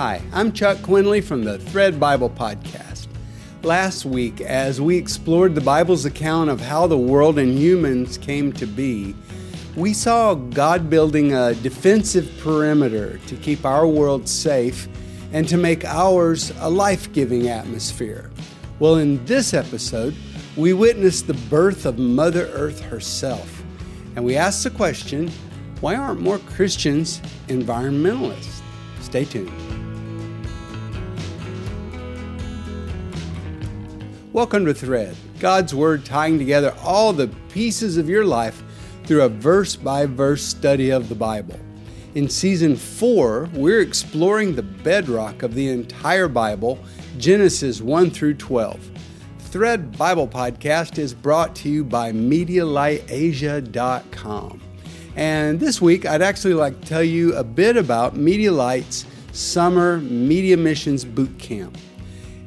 Hi, I'm Chuck Quinley from the Thread Bible Podcast. Last week, as we explored the Bible's account of how the world and humans came to be, we saw God building a defensive perimeter to keep our world safe and to make ours a life giving atmosphere. Well, in this episode, we witnessed the birth of Mother Earth herself, and we asked the question why aren't more Christians environmentalists? Stay tuned. Welcome to Thread, God's Word tying together all the pieces of your life through a verse by verse study of the Bible. In season four, we're exploring the bedrock of the entire Bible, Genesis 1 through 12. Thread Bible Podcast is brought to you by MediaLightAsia.com. And this week, I'd actually like to tell you a bit about Media Light's Summer Media Missions Boot Camp.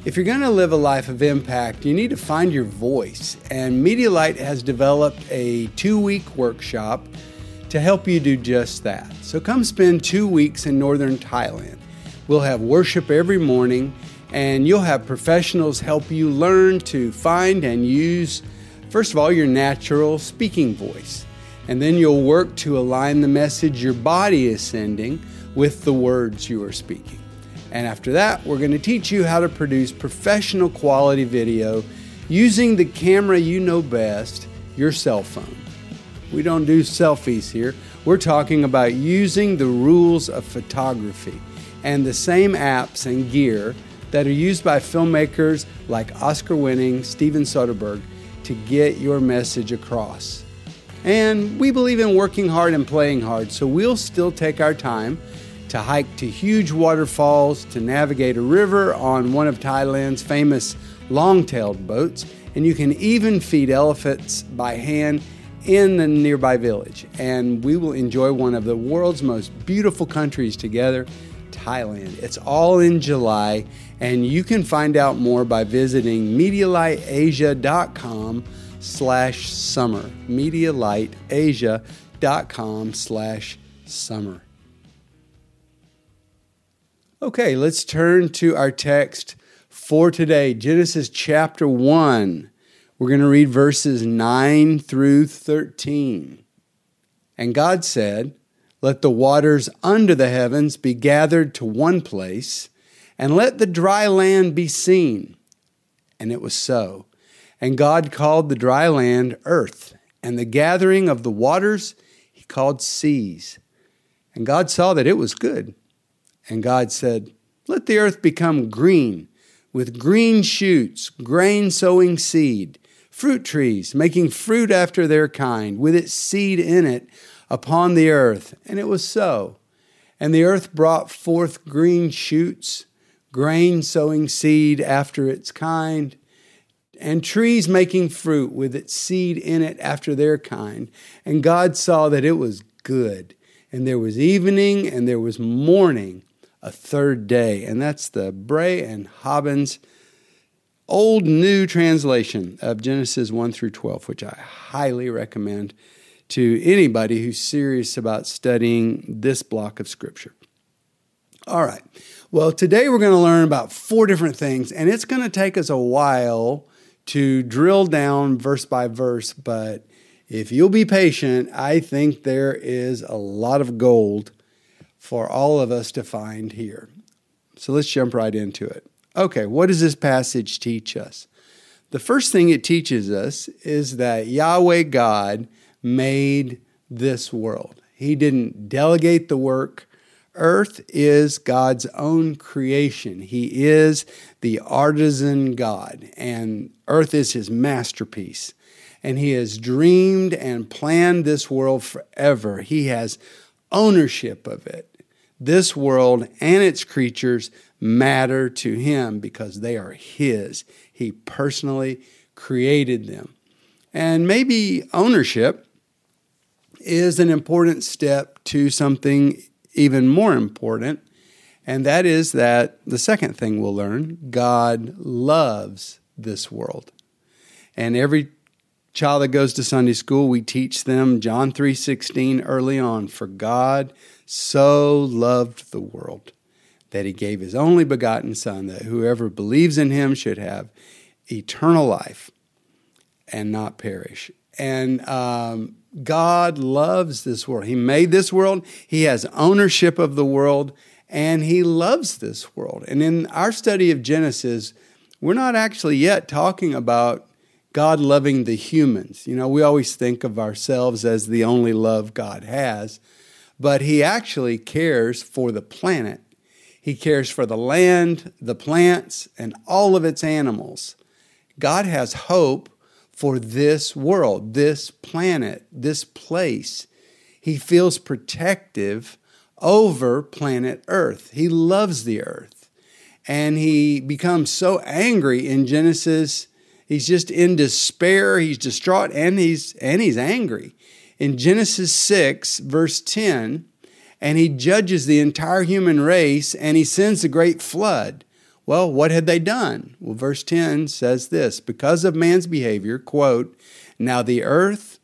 If you're going to live a life of impact, you need to find your voice. And Media Light has developed a two week workshop to help you do just that. So come spend two weeks in northern Thailand. We'll have worship every morning, and you'll have professionals help you learn to find and use, first of all, your natural speaking voice. And then you'll work to align the message your body is sending with the words you are speaking. And after that, we're going to teach you how to produce professional quality video using the camera you know best, your cell phone. We don't do selfies here. We're talking about using the rules of photography and the same apps and gear that are used by filmmakers like Oscar winning Steven Soderbergh to get your message across. And we believe in working hard and playing hard, so we'll still take our time to hike to huge waterfalls, to navigate a river on one of Thailand's famous long tailed boats, and you can even feed elephants by hand in the nearby village. And we will enjoy one of the world's most beautiful countries together, Thailand. It's all in July, and you can find out more by visiting MediaLightAsia.com slash summer. MediaLightAsia.com slash summer. Okay, let's turn to our text for today Genesis chapter 1. We're going to read verses 9 through 13. And God said, Let the waters under the heavens be gathered to one place, and let the dry land be seen. And it was so. And God called the dry land earth, and the gathering of the waters he called seas. And God saw that it was good. And God said, Let the earth become green, with green shoots, grain sowing seed, fruit trees, making fruit after their kind, with its seed in it upon the earth. And it was so. And the earth brought forth green shoots, grain sowing seed after its kind, and trees making fruit with its seed in it after their kind. And God saw that it was good. And there was evening and there was morning a third day. And that's the Bray and Hobbins Old New Translation of Genesis 1 through 12, which I highly recommend to anybody who's serious about studying this block of Scripture. All right. Well, today we're going to learn about four different things, and it's going to take us a while to drill down verse by verse, but if you'll be patient, I think there is a lot of gold for all of us to find here. So let's jump right into it. Okay, what does this passage teach us? The first thing it teaches us is that Yahweh God made this world. He didn't delegate the work. Earth is God's own creation. He is the artisan God, and earth is his masterpiece. And he has dreamed and planned this world forever. He has ownership of it. This world and its creatures matter to him because they are his. He personally created them. And maybe ownership is an important step to something even more important, and that is that the second thing we'll learn God loves this world. And every child that goes to Sunday school, we teach them John 3:16 early on, for God so loved the world that he gave his only begotten Son, that whoever believes in him should have eternal life and not perish. And um, God loves this world. He made this world, He has ownership of the world, and He loves this world. And in our study of Genesis, we're not actually yet talking about God loving the humans. You know, we always think of ourselves as the only love God has, but He actually cares for the planet. He cares for the land, the plants, and all of its animals. God has hope for this world, this planet, this place. He feels protective over planet Earth. He loves the earth. And he becomes so angry in Genesis. He's just in despair, he's distraught and he's and he's angry. In Genesis 6 verse 10, and he judges the entire human race and he sends a great flood. Well, what had they done? Well, verse 10 says this because of man's behavior, quote, now the earth,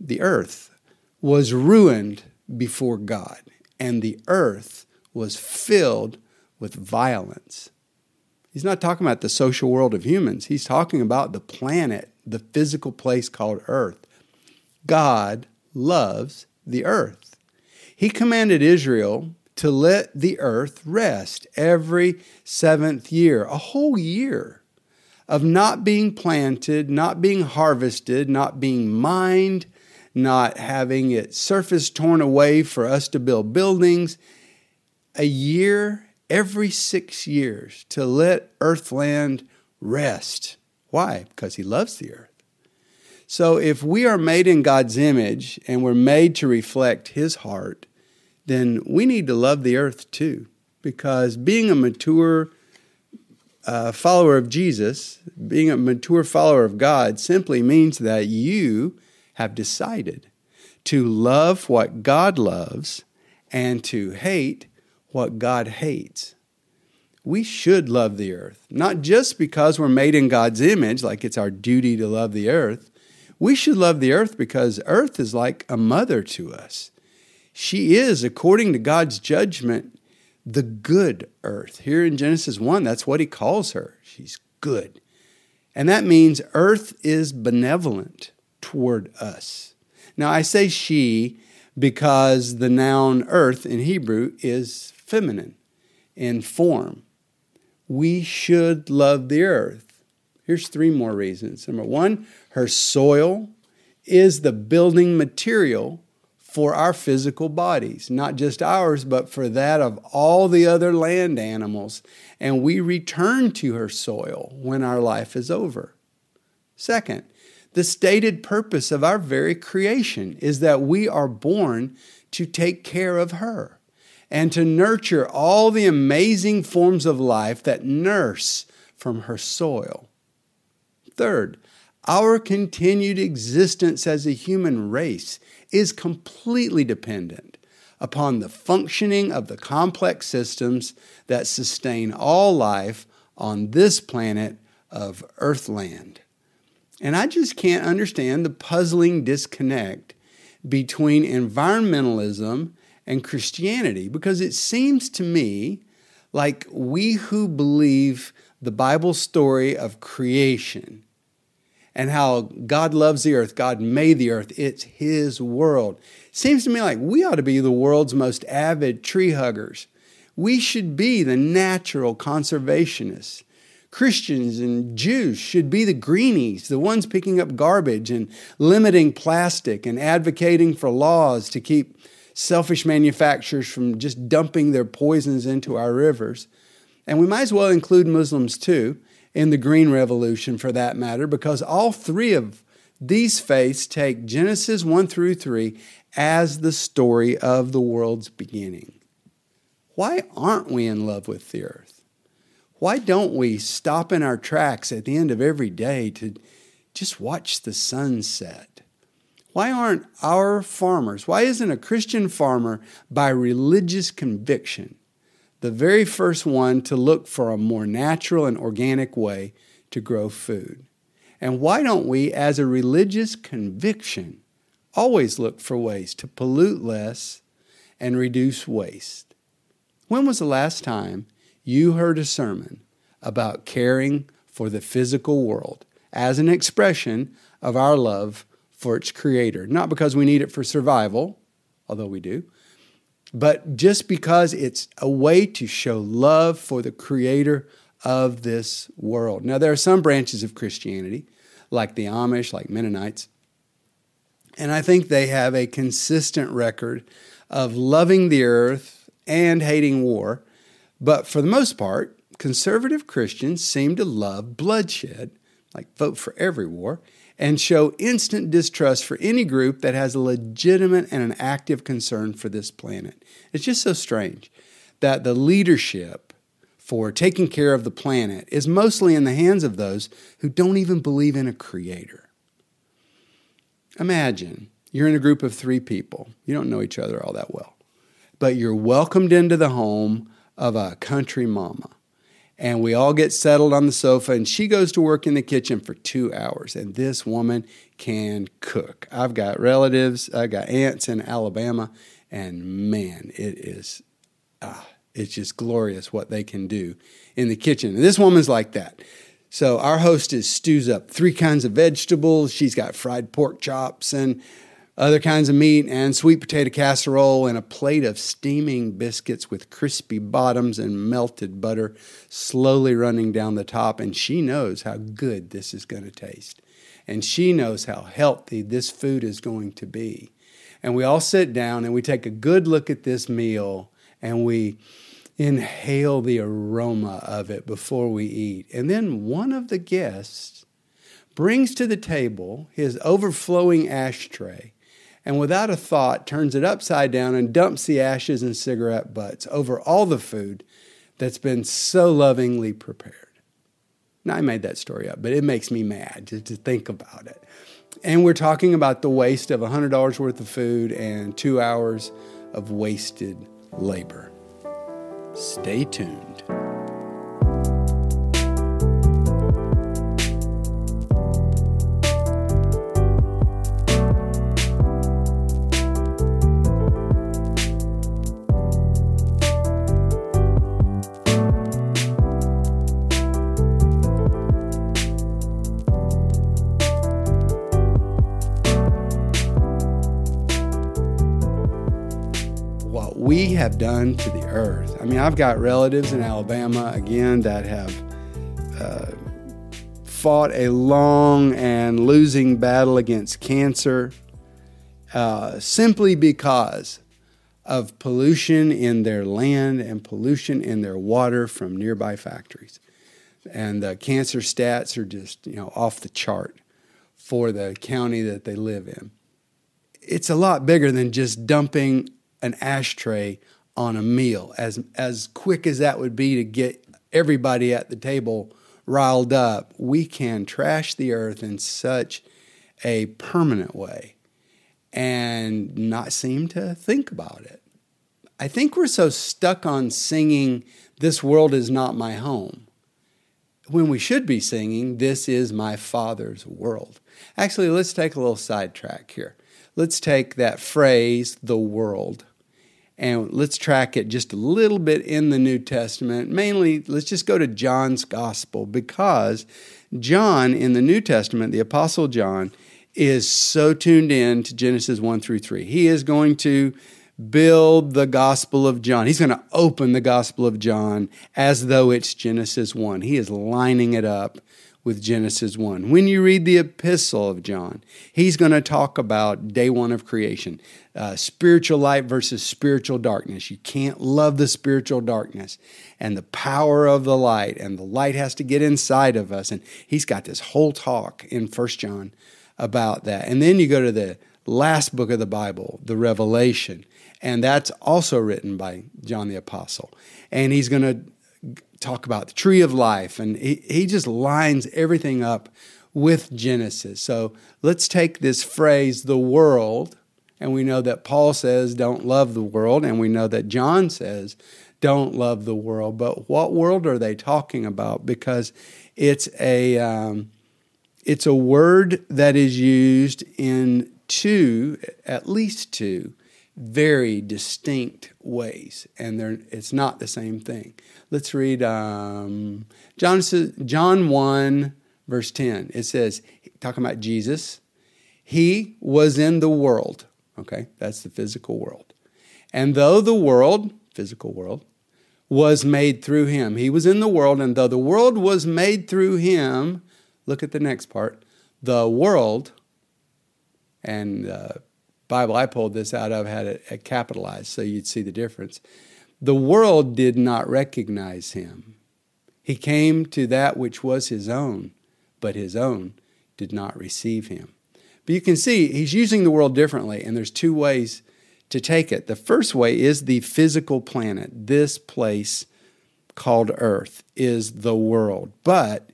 the earth was ruined before God, and the earth was filled with violence. He's not talking about the social world of humans, he's talking about the planet, the physical place called earth. God loves the earth. He commanded Israel to let the earth rest every seventh year, a whole year of not being planted, not being harvested, not being mined, not having its surface torn away for us to build buildings. A year every six years to let earthland rest. Why? Because he loves the earth. So if we are made in God's image and we're made to reflect his heart, then we need to love the earth too. Because being a mature uh, follower of Jesus, being a mature follower of God, simply means that you have decided to love what God loves and to hate what God hates. We should love the earth, not just because we're made in God's image, like it's our duty to love the earth. We should love the earth because earth is like a mother to us. She is, according to God's judgment, the good earth. Here in Genesis 1, that's what he calls her. She's good. And that means earth is benevolent toward us. Now, I say she because the noun earth in Hebrew is feminine in form. We should love the earth. Here's three more reasons. Number one, her soil is the building material for our physical bodies, not just ours, but for that of all the other land animals. And we return to her soil when our life is over. Second, the stated purpose of our very creation is that we are born to take care of her and to nurture all the amazing forms of life that nurse from her soil. Third, our continued existence as a human race is completely dependent upon the functioning of the complex systems that sustain all life on this planet of Earthland. And I just can't understand the puzzling disconnect between environmentalism and Christianity because it seems to me like we who believe the Bible story of creation and how God loves the earth. God made the earth. It's His world. Seems to me like we ought to be the world's most avid tree huggers. We should be the natural conservationists. Christians and Jews should be the greenies, the ones picking up garbage and limiting plastic and advocating for laws to keep selfish manufacturers from just dumping their poisons into our rivers. And we might as well include Muslims too in the Green Revolution for that matter, because all three of these faiths take Genesis 1 through 3 as the story of the world's beginning. Why aren't we in love with the earth? Why don't we stop in our tracks at the end of every day to just watch the sunset? Why aren't our farmers, why isn't a Christian farmer by religious conviction the very first one to look for a more natural and organic way to grow food. And why don't we, as a religious conviction, always look for ways to pollute less and reduce waste? When was the last time you heard a sermon about caring for the physical world as an expression of our love for its creator? Not because we need it for survival, although we do, but just because it's a way to show love for the creator of this world. Now, there are some branches of Christianity, like the Amish, like Mennonites, and I think they have a consistent record of loving the earth and hating war. But for the most part, conservative Christians seem to love bloodshed, like vote for every war, and show instant distrust for any group that has a legitimate and an active concern for this planet. It's just so strange that the leadership for taking care of the planet is mostly in the hands of those who don't even believe in a creator. Imagine you're in a group of three people. You don't know each other all that well, but you're welcomed into the home of a country mama. And we all get settled on the sofa, and she goes to work in the kitchen for two hours. And this woman can cook. I've got relatives, I've got aunts in Alabama, and man, it is, ah, it's just glorious what they can do in the kitchen. And this woman's like that. So our hostess stews up three kinds of vegetables. She's got fried pork chops and other kinds of meat and sweet potato casserole and a plate of steaming biscuits with crispy bottoms and melted butter slowly running down the top. And she knows how good this is going to taste. And she knows how healthy this food is going to be. And we all sit down and we take a good look at this meal and we inhale the aroma of it before we eat. And then one of the guests brings to the table his overflowing ashtray and without a thought turns it upside down and dumps the ashes and cigarette butts over all the food that's been so lovingly prepared. Now, I made that story up, but it makes me mad just to think about it. And we're talking about the waste of $100 worth of food and two hours of wasted labor. Stay tuned. To the earth. I mean, I've got relatives in Alabama, again, that have uh, fought a long and losing battle against cancer uh, simply because of pollution in their land and pollution in their water from nearby factories. And the cancer stats are just, you know, off the chart for the county that they live in. It's a lot bigger than just dumping an ashtray on a meal. As as quick as that would be to get everybody at the table riled up, we can trash the earth in such a permanent way and not seem to think about it. I think we're so stuck on singing, This world is not my home, when we should be singing, This is my Father's world. Actually, let's take a little sidetrack here. Let's take that phrase, the world, and let's track it just a little bit in the New Testament. Mainly, let's just go to John's Gospel because John in the New Testament, the Apostle John, is so tuned in to Genesis 1 through 3. He is going to build the Gospel of John. He's going to open the Gospel of John as though it's Genesis 1. He is lining it up with Genesis 1. When you read the epistle of John, he's going to talk about day one of creation uh, spiritual light versus spiritual darkness. You can't love the spiritual darkness and the power of the light, and the light has to get inside of us. And he's got this whole talk in First John about that. And then you go to the last book of the Bible, the Revelation, and that's also written by John the Apostle. And he's going to talk about the tree of life, and he, he just lines everything up with Genesis. So let's take this phrase, the world, and we know that Paul says, don't love the world, and we know that John says, don't love the world. But what world are they talking about? Because it's a um, it's a word that is used in two, at least two very distinct ways, and it's not the same thing. Let's read um, John, John 1, verse 10. It says, talking about Jesus, He was in the world. Okay, that's the physical world. And though the world, physical world, was made through him, he was in the world, and though the world was made through him, look at the next part, the world, and uh, Bible I pulled this out of had it capitalized so you'd see the difference. The world did not recognize him. He came to that which was his own, but his own did not receive him. But you can see he's using the world differently, and there's two ways to take it. The first way is the physical planet. This place called Earth is the world. But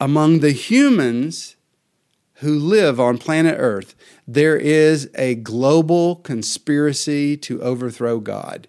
among the humans who live on planet Earth, there is a global conspiracy to overthrow God.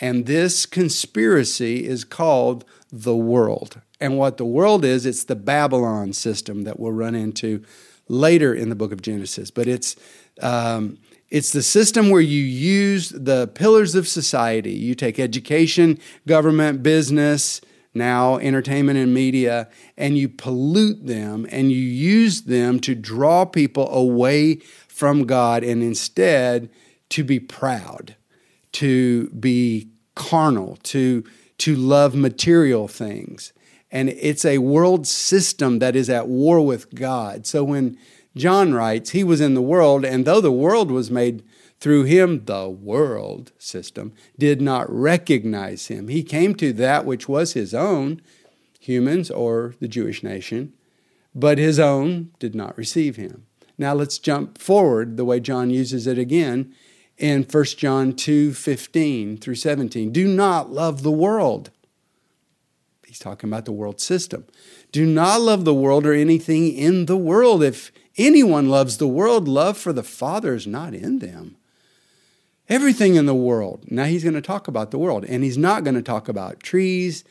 And this conspiracy is called the world. And what the world is, it's the Babylon system that we'll run into later in the book of Genesis. But it's um, it's the system where you use the pillars of society. You take education, government, business, now entertainment and media, and you pollute them and you use them to draw people away from God and instead to be proud, to be carnal, to, to love material things. And it's a world system that is at war with God. So when John writes, He was in the world, and though the world was made through him, the world system did not recognize him. He came to that which was his own, humans or the Jewish nation, but his own did not receive him. Now let's jump forward the way John uses it again in 1 John 2 15 through 17. Do not love the world. He's talking about the world system. Do not love the world or anything in the world. If anyone loves the world, love for the Father is not in them. Everything in the world. Now he's going to talk about the world, and he's not going to talk about trees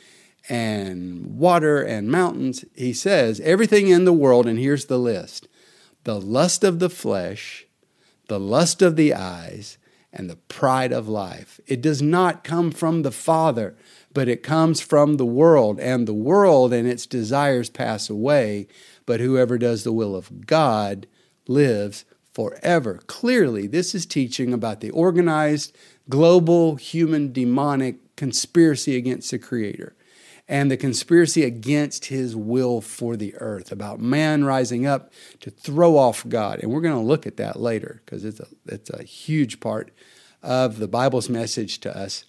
and water and mountains. He says everything in the world, and here's the list the lust of the flesh, the lust of the eyes, and the pride of life. It does not come from the Father, but it comes from the world, and the world and its desires pass away, but whoever does the will of God lives forever. Clearly, this is teaching about the organized, global, human, demonic conspiracy against the Creator and the conspiracy against his will for the earth, about man rising up to throw off God. And we're going to look at that later because it's a, it's a huge part of the Bible's message to us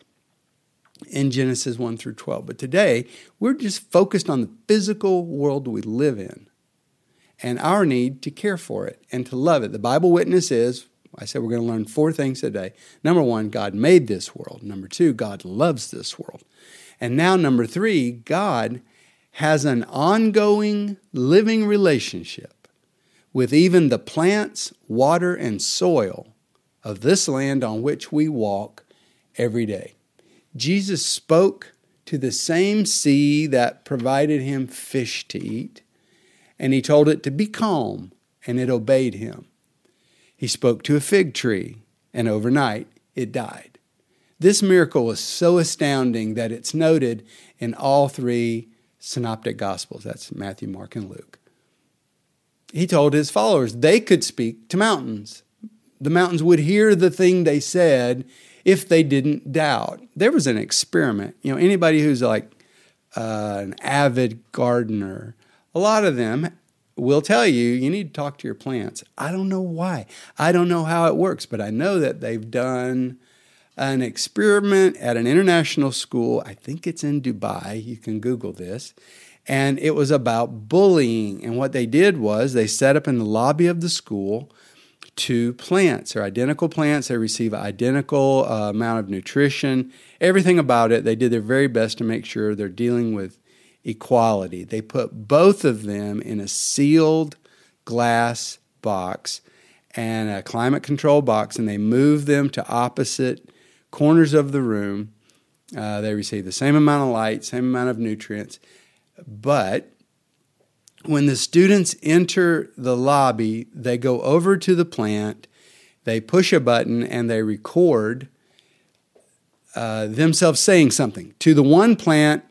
in Genesis 1 through 12. But today, we're just focused on the physical world we live in and our need to care for it and to love it. The Bible witness is I said we're going to learn four things today. Number one, God made this world. Number two, God loves this world. And now, number three, God has an ongoing living relationship with even the plants, water, and soil of this land on which we walk every day. Jesus spoke to the same sea that provided him fish to eat and he told it to be calm, and it obeyed him. He spoke to a fig tree, and overnight it died. This miracle is so astounding that it's noted in all three synoptic gospels that's Matthew, Mark, and Luke. He told his followers they could speak to mountains. The mountains would hear the thing they said if they didn't doubt. There was an experiment. You know, anybody who's like uh, an avid gardener a lot of them will tell you you need to talk to your plants. I don't know why. I don't know how it works, but I know that they've done an experiment at an international school. I think it's in Dubai. You can Google this. And it was about bullying. And what they did was they set up in the lobby of the school two plants. They're identical plants. They receive identical uh, amount of nutrition. Everything about it, they did their very best to make sure they're dealing with equality. They put both of them in a sealed glass box and a climate control box, and they move them to opposite corners of the room. Uh, they receive the same amount of light, same amount of nutrients, but when the students enter the lobby, they go over to the plant they push a button and they record uh, themselves saying something. To the one plant,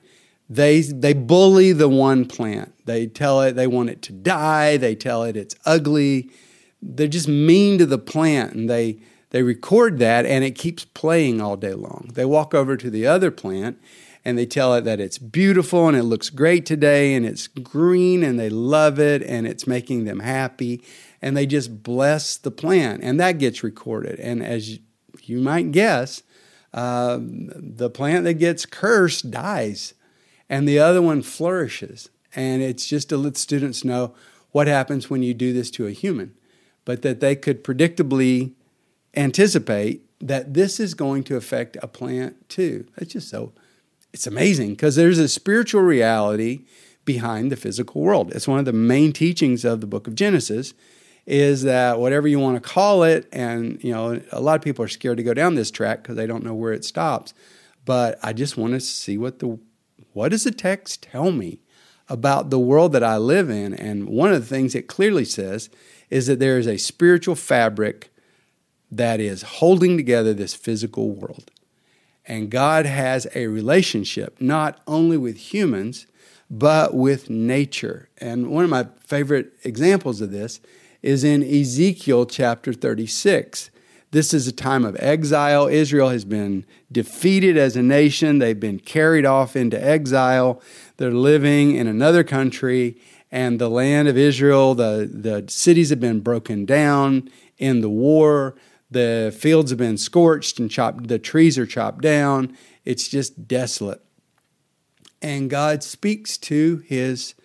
they, they bully the one plant. They tell it they want it to die, they tell it it's ugly. They're just mean to the plant and they, they record that and it keeps playing all day long. They walk over to the other plant and they tell it that it's beautiful and it looks great today and it's green and they love it and it's making them happy and they just bless the plant and that gets recorded and as you might guess uh, the plant that gets cursed dies and the other one flourishes and it's just to let students know what happens when you do this to a human but that they could predictably anticipate that this is going to affect a plant too that's just so it's amazing because there's a spiritual reality behind the physical world. It's one of the main teachings of the book of Genesis is that whatever you want to call it and you know a lot of people are scared to go down this track because they don't know where it stops. But I just want to see what the what does the text tell me about the world that I live in and one of the things it clearly says is that there is a spiritual fabric that is holding together this physical world. And God has a relationship not only with humans, but with nature. And one of my favorite examples of this is in Ezekiel chapter 36. This is a time of exile. Israel has been defeated as a nation. They've been carried off into exile. They're living in another country, and the land of Israel, the, the cities have been broken down in the war. The fields have been scorched and chopped, the trees are chopped down. It's just desolate. And God speaks to his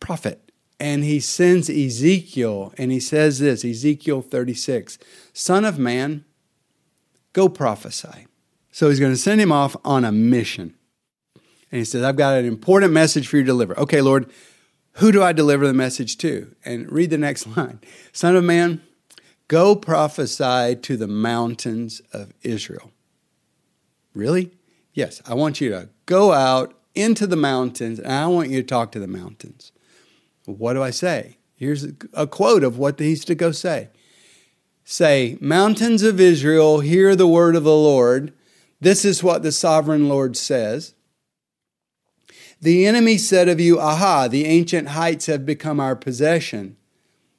prophet and he sends Ezekiel and he says this Ezekiel 36 Son of man, go prophesy. So he's going to send him off on a mission. And he says, I've got an important message for you to deliver. Okay, Lord, who do I deliver the message to? And read the next line Son of man, Go prophesy to the mountains of Israel. Really? Yes, I want you to go out into the mountains and I want you to talk to the mountains. What do I say? Here's a quote of what he's to go say. Say, Mountains of Israel, hear the word of the Lord. This is what the sovereign Lord says. The enemy said of you, Aha, the ancient heights have become our possession.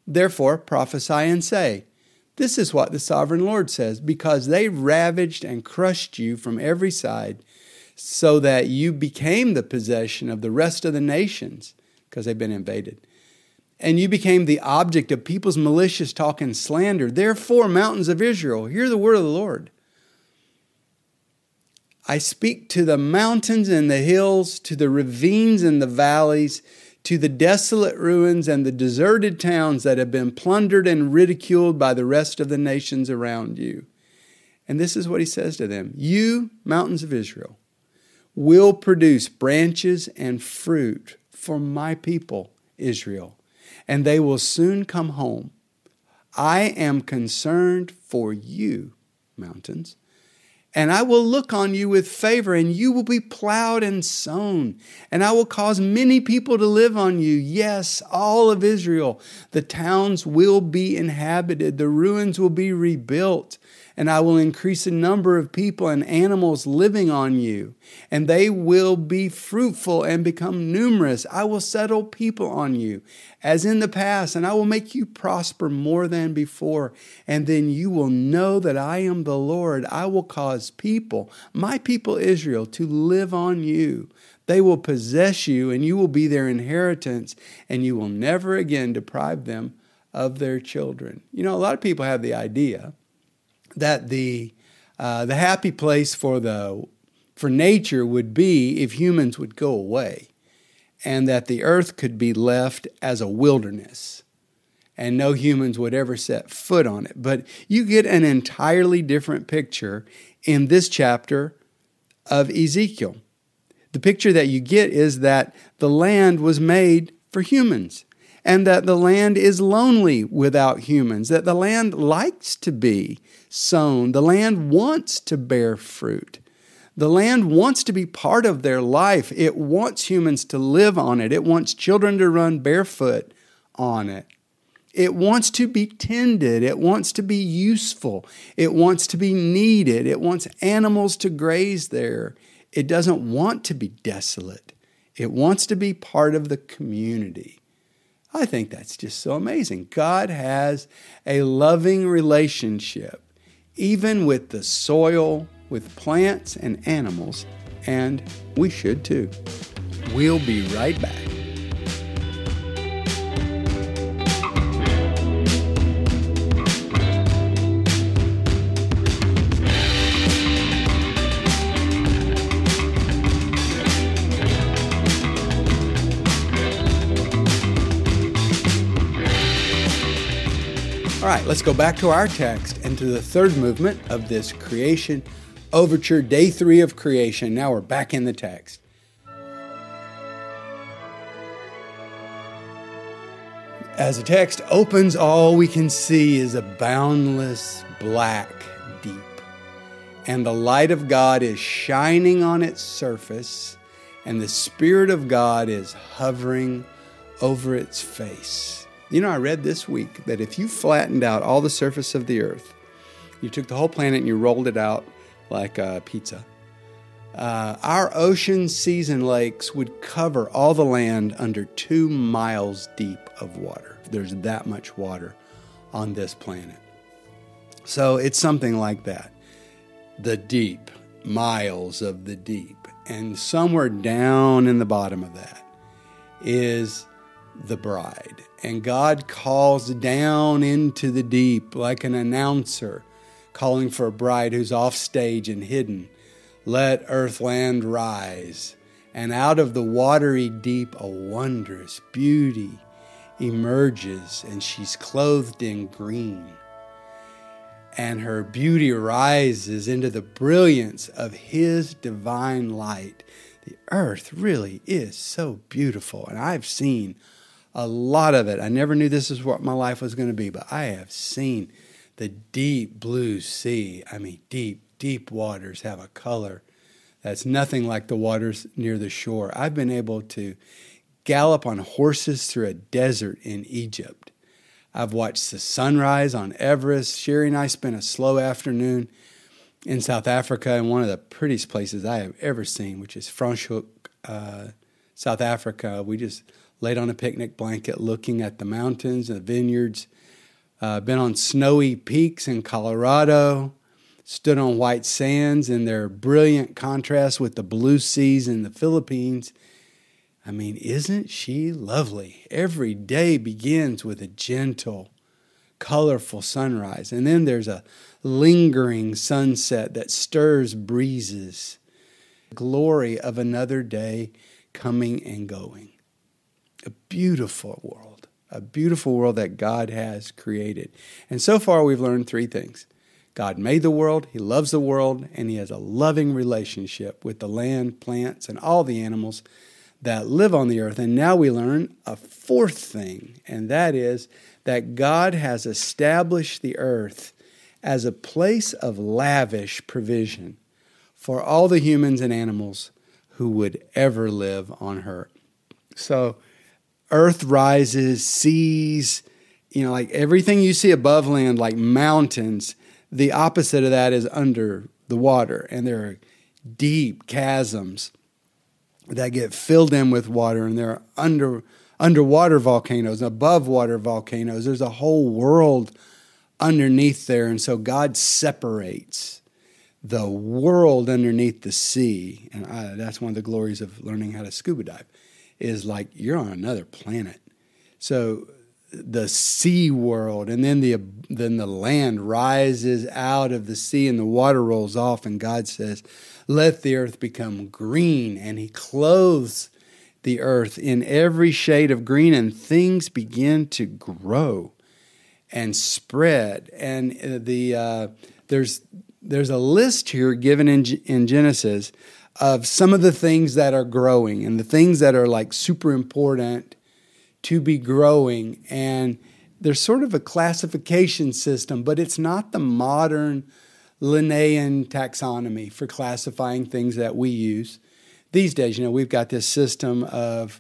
Therefore prophesy and say, this is what the sovereign Lord says because they ravaged and crushed you from every side, so that you became the possession of the rest of the nations because they've been invaded. And you became the object of people's malicious talk and slander. Therefore, mountains of Israel, hear the word of the Lord. I speak to the mountains and the hills, to the ravines and the valleys to the desolate ruins and the deserted towns that have been plundered and ridiculed by the rest of the nations around you. And this is what he says to them You, mountains of Israel, will produce branches and fruit for my people, Israel, and they will soon come home. I am concerned for you, mountains and I will look on you with favor, and you will be plowed and sown. And I will cause many people to live on you. Yes, all of Israel. The towns will be inhabited, the ruins will be rebuilt and I will increase the number of people and animals living on you, and they will be fruitful and become numerous. I will settle people on you as in the past, and I will make you prosper more than before. And then you will know that I am the Lord. I will cause people, my people Israel, to live on you. They will possess you, and you will be their inheritance, and you will never again deprive them of their children. You know, a lot of people have the idea that the uh, the happy place for the for nature would be if humans would go away, and that the earth could be left as a wilderness, and no humans would ever set foot on it. But you get an entirely different picture in this chapter of Ezekiel. The picture that you get is that the land was made for humans and that the land is lonely without humans, that the land likes to be sown, the land wants to bear fruit. The land wants to be part of their life. It wants humans to live on it. It wants children to run barefoot on it. It wants to be tended. It wants to be useful. It wants to be needed. It wants animals to graze there. It doesn't want to be desolate. It wants to be part of the community. I think that's just so amazing. God has a loving relationship, even with the soil, with plants and animals, and we should too. We'll be right back. Let's go back to our text and to the third movement of this creation overture, day three of creation. Now we're back in the text. As the text opens, all we can see is a boundless black deep. And the light of God is shining on its surface, and the Spirit of God is hovering over its face. You know, I read this week that if you flattened out all the surface of the earth, you took the whole planet and you rolled it out like a pizza, uh, our ocean seas and lakes would cover all the land under two miles deep of water. There's that much water on this planet. So it's something like that. The deep, miles of the deep. And somewhere down in the bottom of that is the bride. And God calls down into the deep like an announcer calling for a bride who's off stage and hidden. Let earthland rise. And out of the watery deep, a wondrous beauty emerges, and she's clothed in green. And her beauty rises into the brilliance of His divine light. The earth really is so beautiful, and I've seen a lot of it. I never knew this is what my life was going to be, but I have seen the deep blue sea. I mean, deep, deep waters have a color that's nothing like the waters near the shore. I've been able to gallop on horses through a desert in Egypt. I've watched the sunrise on Everest. Sherry and I spent a slow afternoon in South Africa in one of the prettiest places I have ever seen, which is Franschhoek, uh, South Africa. We just laid on a picnic blanket looking at the mountains and the vineyards. Uh, been on snowy peaks in Colorado, stood on white sands in their brilliant contrast with the blue seas in the Philippines. I mean, isn't she lovely? Every day begins with a gentle, colorful sunrise, and then there's a lingering sunset that stirs breezes. The glory of another day coming and going a beautiful world, a beautiful world that God has created. And so far, we've learned three things God made the world, He loves the world, and He has a loving relationship with the land, plants, and all the animals that live on the earth. And now we learn a fourth thing, and that is that God has established the earth as a place of lavish provision for all the humans and animals who would ever live on her. So earth rises, seas, you know, like everything you see above land, like mountains, the opposite of that is under the water. And there are deep chasms that get filled in with water, and there are under underwater volcanoes, above water volcanoes. There's a whole world underneath there. And so God separates the world underneath the sea. And I, that's one of the glories of learning how to scuba dive is like you're on another planet. So the sea world and then the then the land rises out of the sea and the water rolls off and God says let the earth become green and he clothes the earth in every shade of green and things begin to grow and spread and uh, the uh, there's there's a list here given in in Genesis of some of the things that are growing and the things that are like super important to be growing. And there's sort of a classification system, but it's not the modern Linnaean taxonomy for classifying things that we use. These days, you know, we've got this system of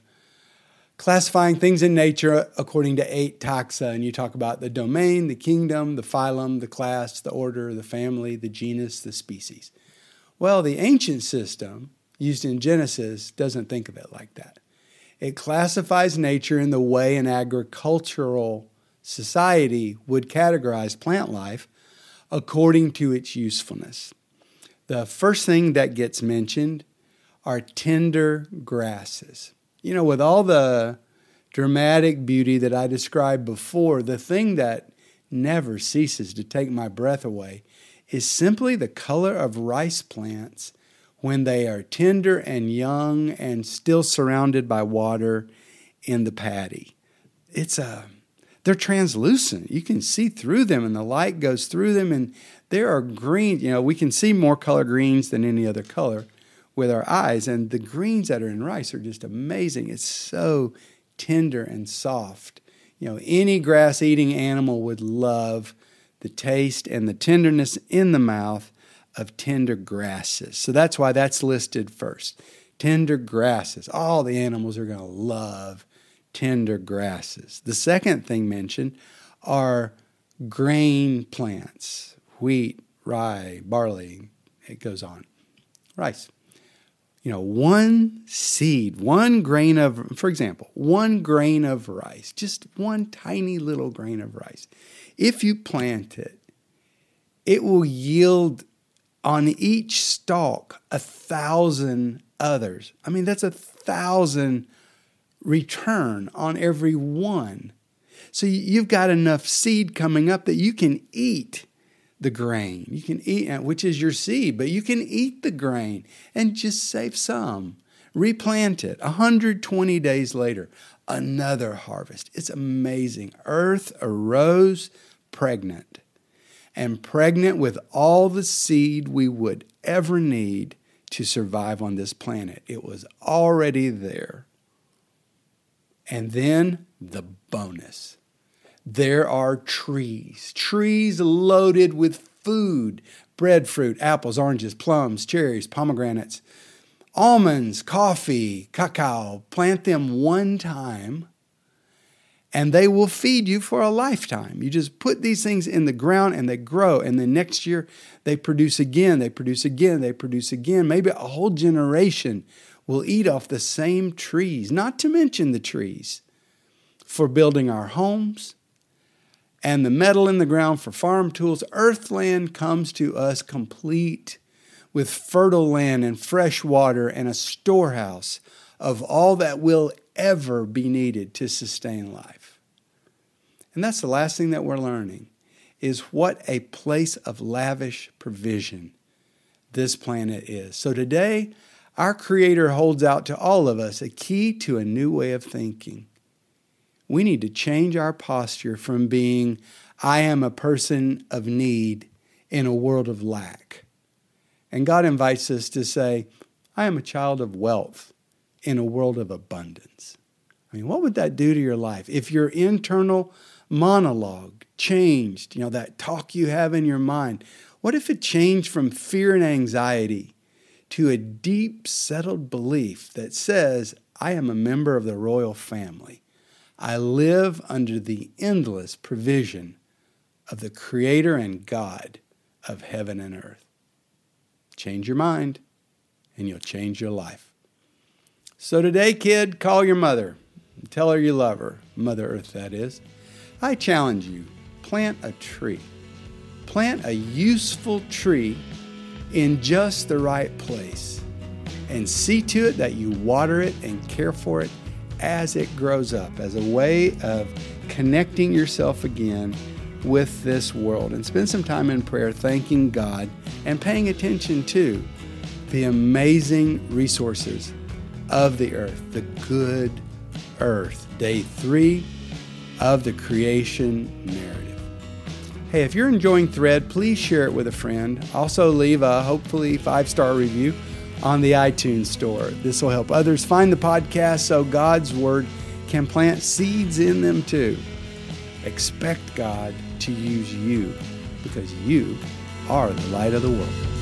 classifying things in nature according to eight taxa. And you talk about the domain, the kingdom, the phylum, the class, the order, the family, the genus, the species. Well, the ancient system used in Genesis doesn't think of it like that. It classifies nature in the way an agricultural society would categorize plant life according to its usefulness. The first thing that gets mentioned are tender grasses. You know, with all the dramatic beauty that I described before, the thing that never ceases to take my breath away is simply the color of rice plants when they are tender and young and still surrounded by water in the paddy. It's a they're translucent. You can see through them and the light goes through them and there are green, you know, we can see more color greens than any other color with our eyes and the greens that are in rice are just amazing. It's so tender and soft. You know, any grass eating animal would love the taste and the tenderness in the mouth of tender grasses. So that's why that's listed first. Tender grasses. All the animals are going to love tender grasses. The second thing mentioned are grain plants wheat, rye, barley, it goes on. Rice. You know, one seed, one grain of, for example, one grain of rice, just one tiny little grain of rice. If you plant it, it will yield on each stalk a thousand others. I mean, that's a thousand return on every one. So you've got enough seed coming up that you can eat the grain. You can eat, uh, which is your seed, but you can eat the grain and just save some. Replant it. 120 days later, another harvest. It's amazing. Earth arose pregnant and pregnant with all the seed we would ever need to survive on this planet. It was already there. And then the bonus there are trees, trees loaded with food breadfruit, apples, oranges, plums, cherries, pomegranates, almonds, coffee, cacao. Plant them one time and they will feed you for a lifetime. You just put these things in the ground and they grow. And then next year they produce again, they produce again, they produce again. Maybe a whole generation will eat off the same trees, not to mention the trees for building our homes and the metal in the ground for farm tools. Earthland comes to us complete with fertile land and fresh water and a storehouse of all that will ever be needed to sustain life. And that's the last thing that we're learning is what a place of lavish provision this planet is. So today, our Creator holds out to all of us a key to a new way of thinking. We need to change our posture from being, I am a person of need in a world of lack. And God invites us to say, I am a child of wealth in a world of abundance. I mean, what would that do to your life if your internal monologue changed, you know, that talk you have in your mind? What if it changed from fear and anxiety to a deep settled belief that says, I am a member of the royal family? I live under the endless provision of the Creator and God of heaven and earth. Change your mind, and you'll change your life. So today, kid, call your mother. Tell her you love her, Mother Earth, that is. I challenge you plant a tree. Plant a useful tree in just the right place and see to it that you water it and care for it as it grows up as a way of connecting yourself again with this world. And spend some time in prayer thanking God and paying attention to the amazing resources of the earth, the good earth. Day three of the creation narrative. Hey, if you're enjoying Thread, please share it with a friend. Also, leave a hopefully five star review on the iTunes store. This will help others find the podcast so God's Word can plant seeds in them too. Expect God to use you because you are the light of the world.